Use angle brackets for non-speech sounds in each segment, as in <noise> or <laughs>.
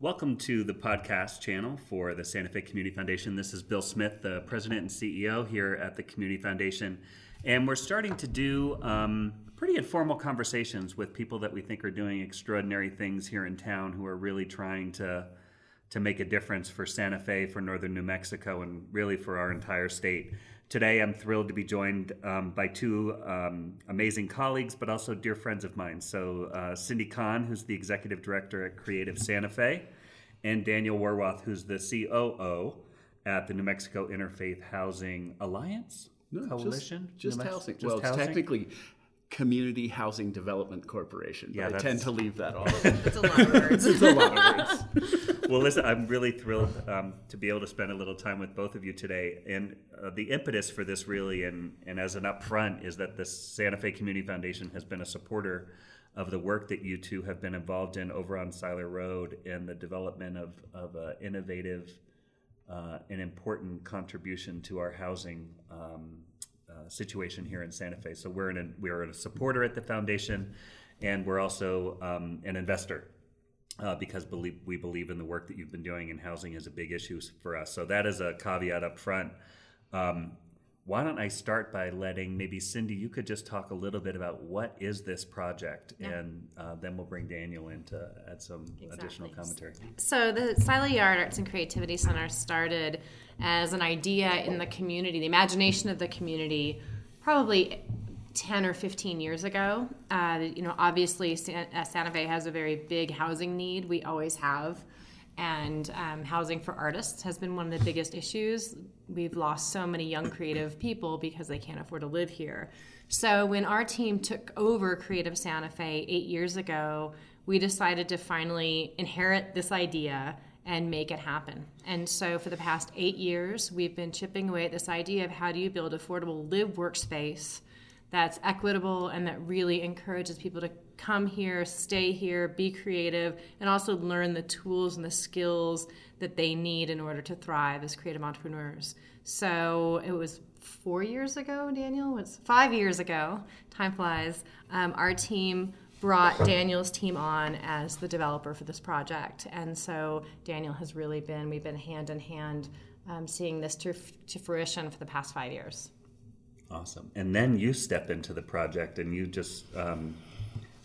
Welcome to the podcast channel for the Santa Fe Community Foundation. This is Bill Smith, the president and CEO here at the Community Foundation. And we're starting to do um, pretty informal conversations with people that we think are doing extraordinary things here in town who are really trying to, to make a difference for Santa Fe, for northern New Mexico, and really for our entire state. Today, I'm thrilled to be joined um, by two um, amazing colleagues, but also dear friends of mine. So, uh, Cyndy Conn, who's the executive director at Creative Santa Fe, and Daniel Werwath, who's the COO at the New Mexico Interfaith Housing Alliance No, Coalition. Just, just New housing. just well, housing? it's technically Community Housing Development Corporation. But Yeah, I tend to leave that off. That's a lot of words. it's a lot of words. <laughs> <laughs> well, listen, I'm really thrilled um, to be able to spend a little time with both of you today. And uh, the impetus for this, really, and, and as an upfront, is that the Santa Fe Community Foundation has been a supporter of the work that you two have been involved in over on Siler Road and the development of, of uh, innovative uh, and important contribution to our housing um, uh, situation here in Santa Fe. So we're in a, we're a supporter at the foundation, and we're also um, an investor uh, because believe, we believe in the work that you've been doing, and housing is a big issue for us. So that is a caveat up front. Um, why don't I start by letting maybe Cyndy, you could just talk a little bit about what is this project, Yeah. and uh, then we'll bring Daniel in to add some additional commentary. So the Siler Road Arts and Creativity Center started as an idea in the community, the imagination of the community, probably 10 or 15 years ago. Uh, you know, obviously San- uh, Santa Fe has a very big housing need. We always have. And um, housing for artists has been one of the biggest issues. We've lost so many young creative people because they can't afford to live here. So when our team took over Creative Santa Fe eight years ago, we decided to finally inherit this idea and make it happen. And so for the past eight years, we've been chipping away at this idea of how do you build affordable live workspace that's equitable and that really encourages people to come here, stay here, be creative, and also learn the tools and the skills that they need in order to thrive as creative entrepreneurs. So it was four years ago, Daniel, was five years ago, time flies. Um, our team brought Daniel's team on as the developer for this project. And so Daniel has really been, we've been hand in hand um, seeing this to, to fruition for the past five years. Awesome. And then you step into the project and you just, um,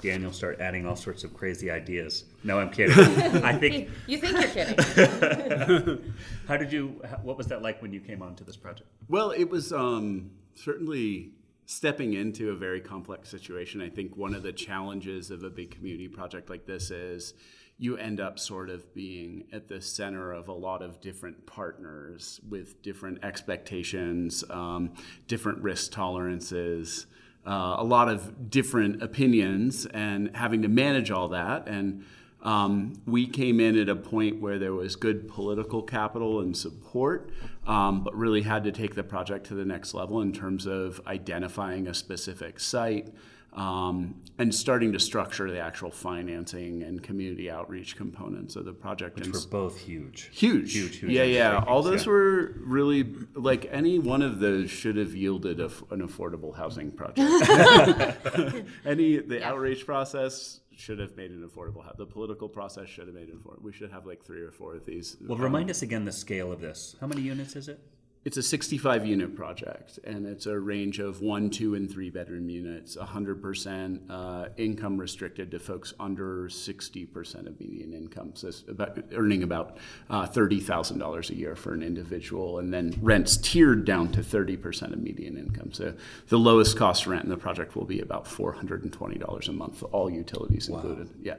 Daniel, start adding all sorts of crazy ideas. No, I'm kidding. <laughs> I think, You think you're kidding. <laughs> how did you, what was that like when you came onto this project? Well, it was um, certainly stepping into a very complex situation. I think one of the challenges of a big community project like this is you end up sort of being at the center of a lot of different partners with different expectations, um, different risk tolerances. Uh, a lot of different opinions and having to manage all that and um, we came in at a point where there was good political capital and support, um, but really had to take the project to the next level in terms of identifying a specific site um, and starting to structure the actual financing and community outreach components of the project. Which And were both huge. huge. Huge, huge Yeah, yeah. All those yeah. were really like any one of those should have yielded a f an affordable housing project. <laughs> any the outreach process should have made an affordable. hou- The political process should have made it affordable. We should have like three or four of these. Well, Um, remind us again the scale of this. How many units is it? It's a 65 unit project, and it's a range of one, two, and three bedroom units. 100% uh, income restricted to folks under 60% of median income, so it's about earning about uh, $30,000 a year for an individual, and then rents tiered down to 30% of median income. So the lowest cost rent in the project will be about $420 a month, all utilities included. Yeah.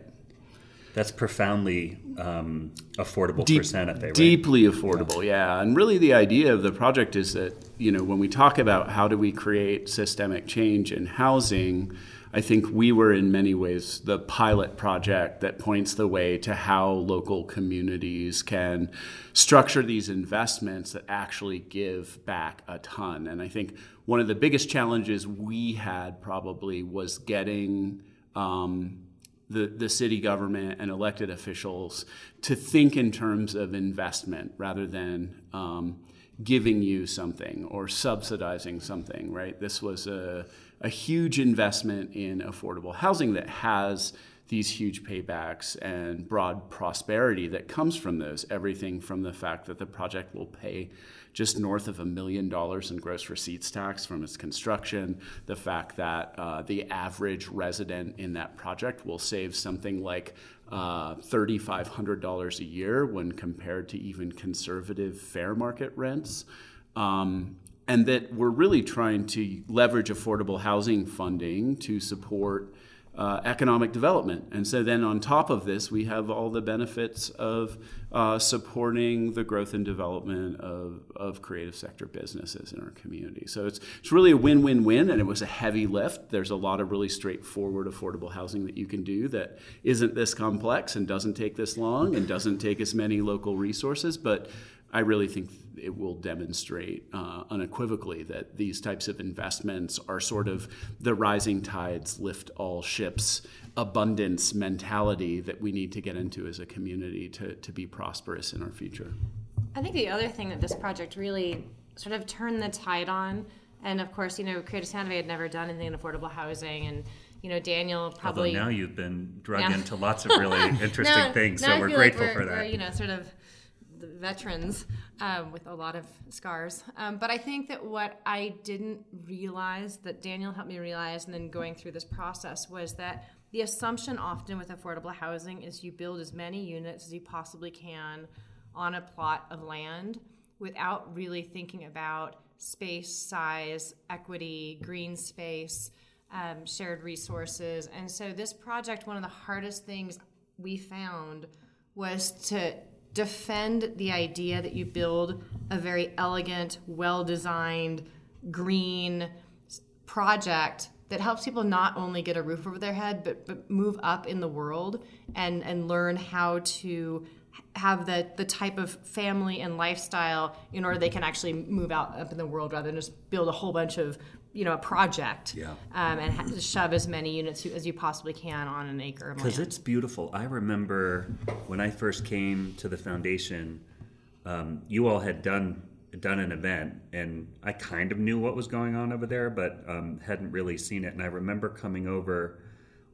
That's profoundly um, affordable Deep- for Santa Fe, right? Deeply affordable, yeah. And really, the idea of the project is that you know when we talk about how do we create systemic change in housing, I think we were in many ways the pilot project that points the way to how local communities can structure these investments that actually give back a ton. And I think one of the biggest challenges we had probably was getting. Um, the, the city government and elected officials to think in terms of investment rather than um, giving you something or subsidizing something, right? This was a, a huge investment in affordable housing that has these huge paybacks and broad prosperity that comes from those. Everything from the fact that the project will pay just north of a million dollars in gross receipts tax from its construction, the fact that uh, the average resident in that project will save something like uh, $3,500 a year when compared to even conservative fair market rents. Um, and that we're really trying to leverage affordable housing funding to support uh, economic development. And so then on top of this, we have all the benefits of uh, supporting the growth and development of, of creative sector businesses in our community. So it's, it's really a win win win, and it was a heavy lift. There's a lot of really straightforward affordable housing that you can do that isn't this complex and doesn't take this long and doesn't take as many local resources. But I really think it will demonstrate uh, unequivocally that these types of investments are sort of the rising tides lift all ships abundance mentality that we need to get into as a community to, to be prosperous in our future. I think the other thing that this project really sort of turned the tide on, and of course, you know, Creative Santa Fe had never done anything in affordable housing, and you know, Daniel probably. Although now you've been drugged yeah. into lots of really <laughs> interesting now, things, so we're grateful like we're, for that. you know, sort of the veterans um, with a lot of scars. Um, but I think that what I didn't realize that Daniel helped me realize, and then going through this process, was that the assumption often with affordable housing is you build as many units as you possibly can on a plot of land without really thinking about space, size, equity, green space, um, shared resources. And so, this project, one of the hardest things we found was to defend the idea that you build a very elegant, well designed, green project that helps people not only get a roof over their head, but, but move up in the world and, and learn how to have the, the type of family and lifestyle in order they can actually move out up in the world rather than just build a whole bunch of you know a project yeah. um, and ha- shove as many units as you possibly can on an acre because it's beautiful i remember when i first came to the foundation um, you all had done done an event and i kind of knew what was going on over there but um, hadn't really seen it and i remember coming over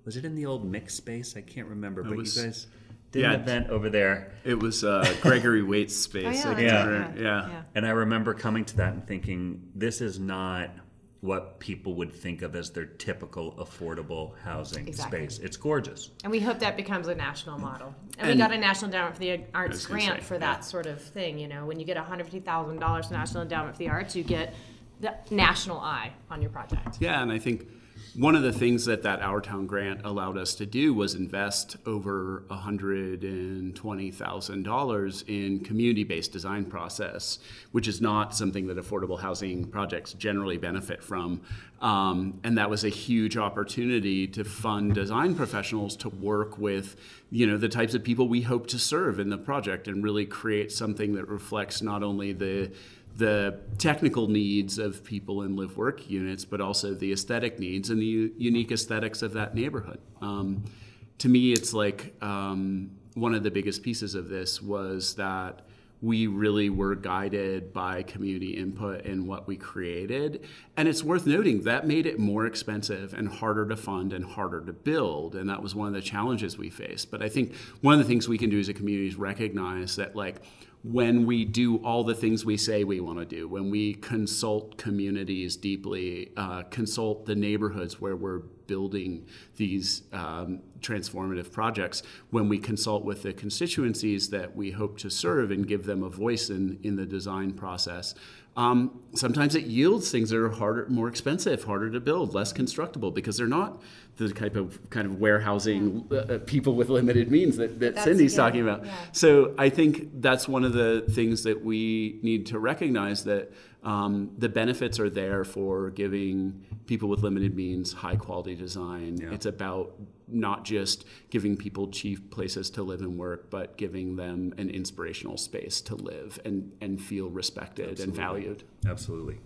was it in the old mix space i can't remember it but was, you guys did yeah, an event over there. It was uh, Gregory Waite's <laughs> space. oh, yeah, yeah. yeah. yeah. And I remember coming to that and thinking, this is not what people would think of as their typical affordable housing exactly. space. It's gorgeous. And we hope that becomes a national model. And, and we got a National Endowment for the Arts grant say, for that yeah. sort of thing. You know, when you get $150,000 National Endowment for the Arts, you get the national eye on your project. Yeah, and I think one of the things that that Our Town grant allowed us to do was invest over $120,000 in community-based design process, which is not something that affordable housing projects generally benefit from. Um, and that was a huge opportunity to fund design professionals to work with, you know, the types of people we hope to serve in the project and really create something that reflects not only the the technical needs of people in live work units, but also the aesthetic needs and the u- unique aesthetics of that neighborhood. Um, to me, it's like um, one of the biggest pieces of this was that we really were guided by community input in what we created. And it's worth noting that made it more expensive and harder to fund and harder to build. And that was one of the challenges we faced. But I think one of the things we can do as a community is recognize that, like, when we do all the things we say we want to do, when we consult communities deeply, uh, consult the neighborhoods where we're building these um, transformative projects, when we consult with the constituencies that we hope to serve and give them a voice in, in the design process, um, sometimes it yields things that are harder, more expensive, harder to build, less constructible because they're not the type of kind of warehousing uh, uh, people with limited means that, that Cyndy's yeah, talking about. Yeah. So I think that's one of the things that we need to recognize that um, the benefits are there for giving people with limited means high quality design. Yeah. It's about not just giving people cheap places to live and work, but giving them an inspirational space to live and, and feel respected Absolutely. and valued. Absolutely.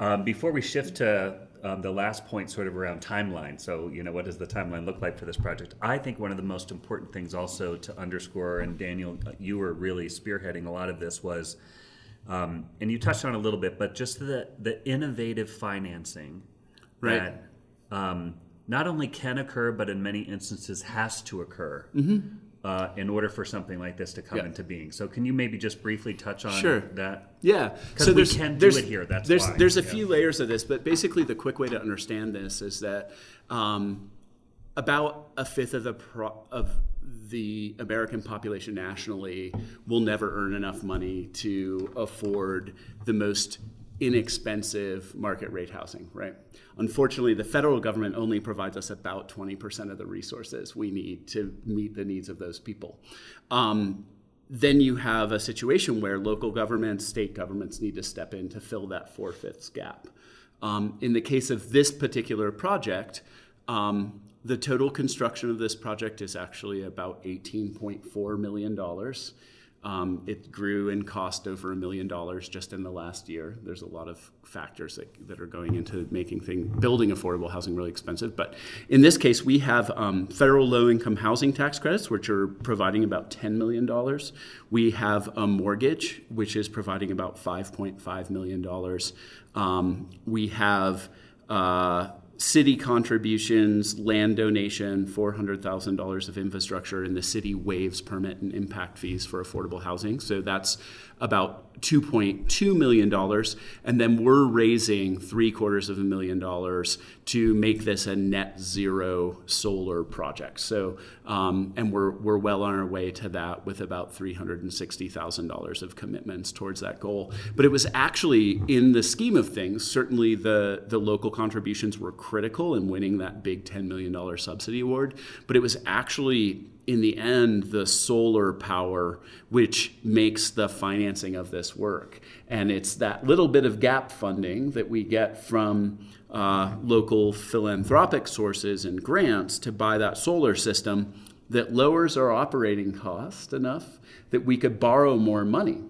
Um, before we shift to um, the last point, sort of around timeline. So, you know, what does the timeline look like for this project? I think one of the most important things also to underscore, and Daniel, uh, you were really spearheading a lot of this, was, um, and you touched on a little bit, but just the the innovative financing right. that um, not only can occur, but in many instances has to occur uh, in order for something like this to come. Yeah. into being. So, can you maybe just briefly touch on Sure. that? Yeah, 'Cause we can do it here, that's there's why. there's a Yeah. few layers of this, but basically the quick way to understand this is that um, about a fifth of the pro- of the American population nationally will never earn enough money to afford the most inexpensive market rate housing, right? Unfortunately, the federal government only provides us about 20% of the resources we need to meet the needs of those people. Um, then you have a situation where local governments, state governments need to step in to fill that four fifths gap. Um, in the case of this particular project, um, the total construction of this project is actually about $18.4 million. Um, it grew in cost over a million dollars just in the last year. There's a lot of factors that, that are going into making thing, building affordable housing really expensive. But in this case, we have um, federal low income housing tax credits, which are providing about $10 million. We have a mortgage, which is providing about $5.5 million. Um, we have uh, city contributions, land donation, $400,000 of infrastructure, and the city waives permit and impact fees for affordable housing. So that's about $2.2 million. And then we're raising three quarters of a million dollars to make this a net zero solar project. So, um, and we're, we're well on our way to that with about $360,000 of commitments towards that goal. But it was actually, in the scheme of things, certainly the, the local contributions were critical in winning that big $10 million subsidy award. But it was actually in the end, the solar power which makes the financing of this work. And it's that little bit of gap funding that we get from uh, local philanthropic sources and grants to buy that solar system that lowers our operating cost enough that we could borrow more money.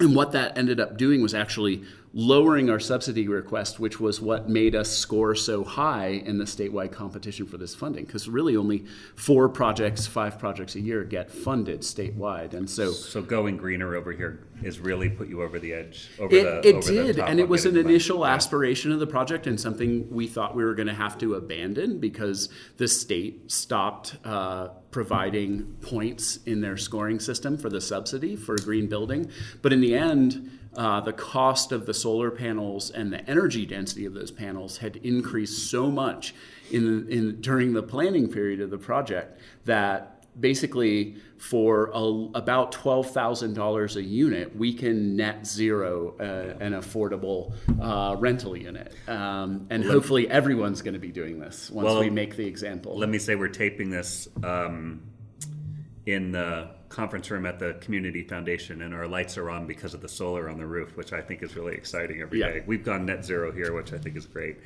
And what that ended up doing was actually lowering our subsidy request, which was what made us score so high in the statewide competition for this funding. Because really, only four projects, five projects a year get funded statewide, and so So, going greener over here has really put you over the edge. Over it, the, it over the did, and it was an the money. initial aspiration of the project and something we thought we were going to have to abandon because the state stopped uh, providing points in their scoring system for the subsidy for green building. But in the end, uh, the cost of the solar panels and the energy density of those panels had increased so much in, in during the planning period of the project that basically for a, about $12,000 a unit, we can net zero uh, an affordable uh, rental unit. Um, and hopefully everyone's going to be doing this once Well, we make the example. Let me say we're taping this um, in the conference room at the community foundation, and our lights are on because of the solar on the roof, which I think is really exciting every day. Yeah. We've gone net zero here, which I think is great.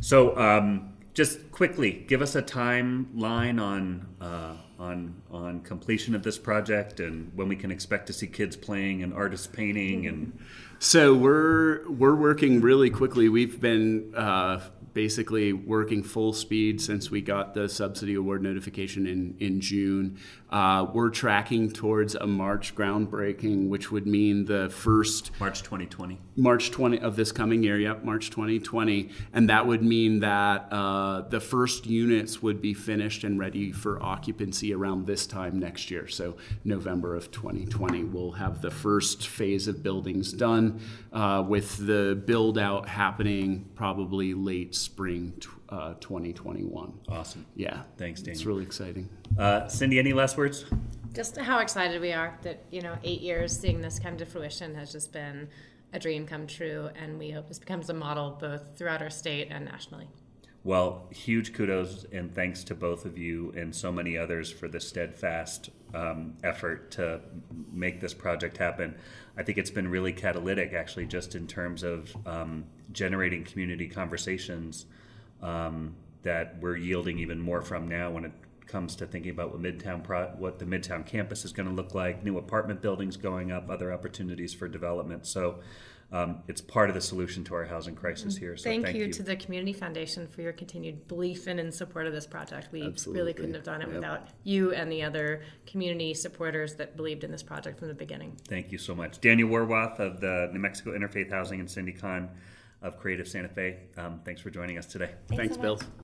So, um, just quickly, give us a timeline on uh, on on completion of this project and when we can expect to see kids playing and artists painting and So we're we're working really quickly. We've been uh, basically working full speed since we got the subsidy award notification in in June. Uh, we're tracking towards a March groundbreaking, which would mean the first March 2020. March 20 of this coming year, yep, March 2020. And that would mean that uh, the first units would be finished and ready for occupancy around this time next year. So, November of 2020, we'll have the first phase of buildings done, uh, with the build out happening probably late spring tw- uh, 2021. Awesome. Yeah. Thanks, Dan. It's really exciting. Uh, Cyndy, any last words? just how excited we are that you know eight years seeing this come to fruition has just been a dream come true and we hope this becomes a model both throughout our state and nationally Well, huge kudos and thanks to both of you and so many others for the steadfast um, effort to make this project happen. I think it's been really catalytic, actually, just in terms of um, generating community conversations um, that we're yielding even more from now when it comes to thinking about what Midtown pro- what the Midtown campus is going to look like, new apartment buildings going up, other opportunities for development. So. Um, it's part of the solution to our housing crisis here. So thank, thank, you, to the community foundation for your continued belief in and support of this project we Absolutely. really couldn't have done it Yep. without you and the other community supporters that believed in this project from the beginning Thank you so much. Daniel Werwath of the New Mexico Interfaith Housing and Cyndy Conn of Creative Santa Fe. Um, thanks for joining us today. Thanks, so Bill. much.